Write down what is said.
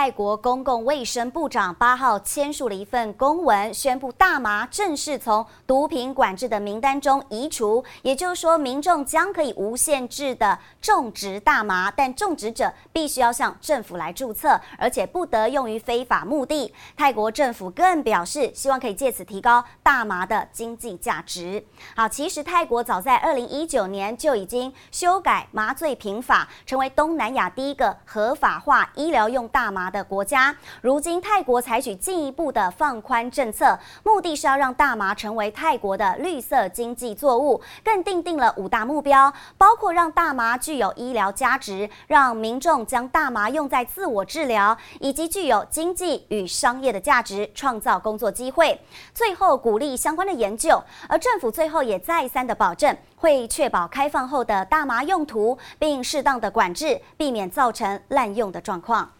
泰国公共卫生部长八号签署了一份公文，宣布大麻正式从毒品管制的名单中移除。也就是说，民众将可以无限制的种植大麻，但种植者必须要向政府来注册，而且不得用于非法目的。泰国政府更表示，希望可以借此提高大麻的经济价值。好，其实泰国早在二零一九年就已经修改麻醉品法，成为东南亚第一个合法化医疗用大麻的国家，如今泰国采取进一步的放宽政策，目的是要让大麻成为泰国的绿色经济作物，更定定了五大目标，包括让大麻具有医疗价值，让民众将大麻用在自我治疗，以及具有经济与商业的价值，创造工作机会。最后鼓励相关的研究，而政府最后也再三的保证，会确保开放后的大麻用途，并适当的管制，避免造成滥用的状况。